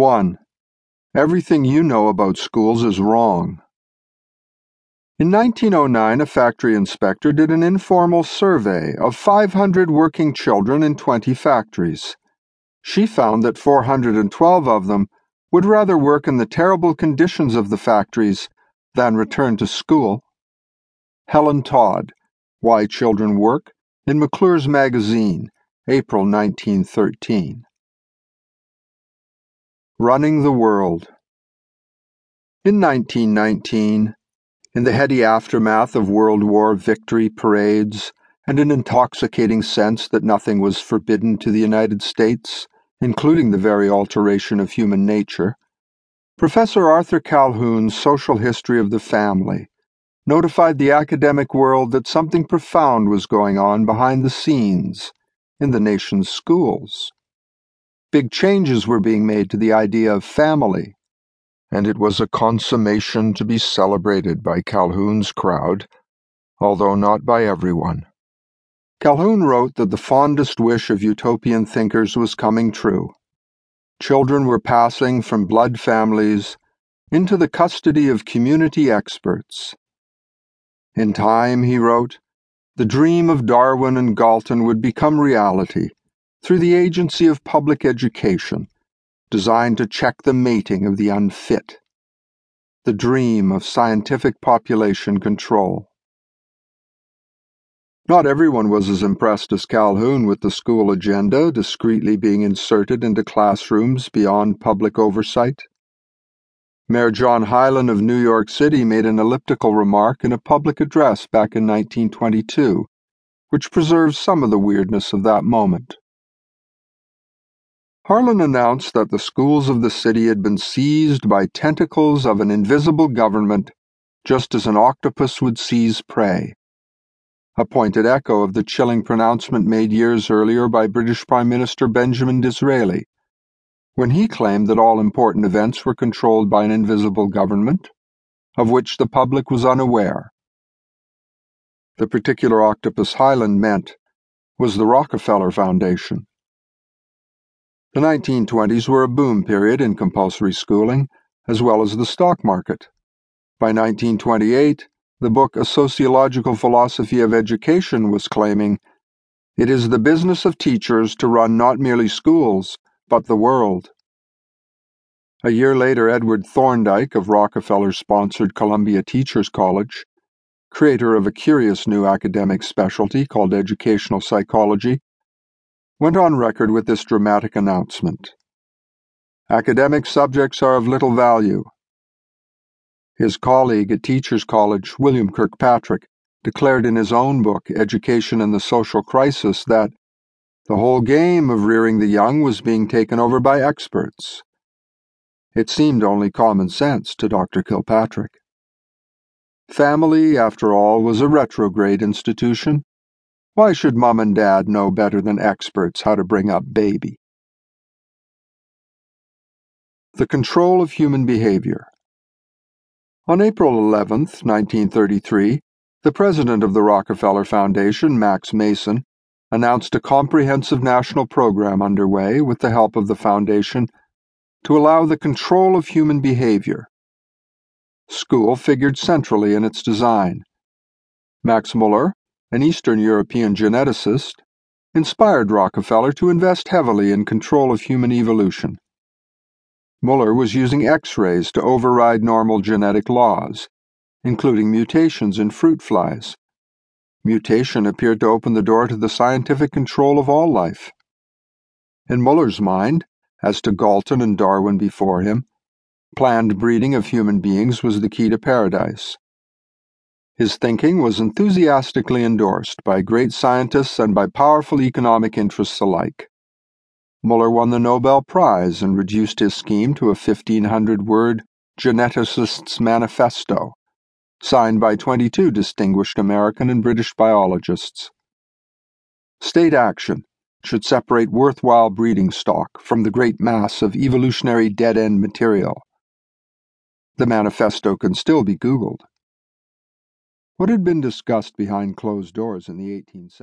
1. Everything you know about schools is wrong. In 1909, a factory inspector did an informal survey of 500 working children in 20 factories. She found that 412 of them would rather work in the terrible conditions of the factories than return to school. Helen Todd, Why Children Work, in McClure's Magazine, April 1913. Running the World. In 1919, in the heady aftermath of World War victory parades and an intoxicating sense that nothing was forbidden to the United States, including the very alteration of human nature, Professor Arthur Calhoun's Social History of the Family notified the academic world that something profound was going on behind the scenes in the nation's schools. Big changes were being made to the idea of family, and it was a consummation to be celebrated by Calhoun's crowd, although not by everyone. Calhoun wrote that the fondest wish of utopian thinkers was coming true. Children were passing from blood families into the custody of community experts. In time, he wrote, the dream of Darwin and Galton would become reality through the agency of public education, designed to check the mating of the unfit, the dream of scientific population control. Not everyone was as impressed as Calhoun with the school agenda discreetly being inserted into classrooms beyond public oversight. Mayor John Hylan of New York City made an elliptical remark in a public address back in 1922, which preserves some of the weirdness of that moment. Hylan announced that the schools of the city had been seized by tentacles of an invisible government, just as an octopus would seize prey. A pointed echo of the chilling pronouncement made years earlier by British Prime Minister Benjamin Disraeli, when he claimed that all important events were controlled by an invisible government, of which the public was unaware. The particular octopus Hylan meant was the Rockefeller Foundation. The 1920s were a boom period in compulsory schooling, as well as the stock market. By 1928, the book A Sociological Philosophy of Education was claiming it is the business of teachers to run not merely schools, but the world. A year later, Edward Thorndike of Rockefeller sponsored Columbia Teachers College, creator of a curious new academic specialty called educational psychology, went on record with this dramatic announcement. Academic subjects are of little value. His colleague at Teachers College, William Kilpatrick, declared in his own book, Education and the Social Crisis, that the whole game of rearing the young was being taken over by experts. It seemed only common sense to Dr. Kilpatrick. Family, after all, was a retrograde institution why should mom and dad know better than experts how to bring up baby? The Control of Human Behavior. On April 11, 1933, the president of the Rockefeller Foundation, Max Mason, announced a comprehensive national program underway with the help of the foundation to allow the control of human behavior. School figured centrally in its design. Max Muller, an Eastern European geneticist, inspired Rockefeller to invest heavily in control of human evolution. Muller was using X rays to override normal genetic laws, including mutations in fruit flies. Mutation appeared to open the door to the scientific control of all life. In Muller's mind, as to Galton and Darwin before him, planned breeding of human beings was the key to paradise. His thinking was enthusiastically endorsed by great scientists and by powerful economic interests alike. Muller won the Nobel Prize and reduced his scheme to a 1,500 word geneticist's manifesto, signed by 22 distinguished American and British biologists. State action should separate worthwhile breeding stock from the great mass of evolutionary dead end material. The manifesto can still be Googled. What had been discussed behind closed doors in the 1870s?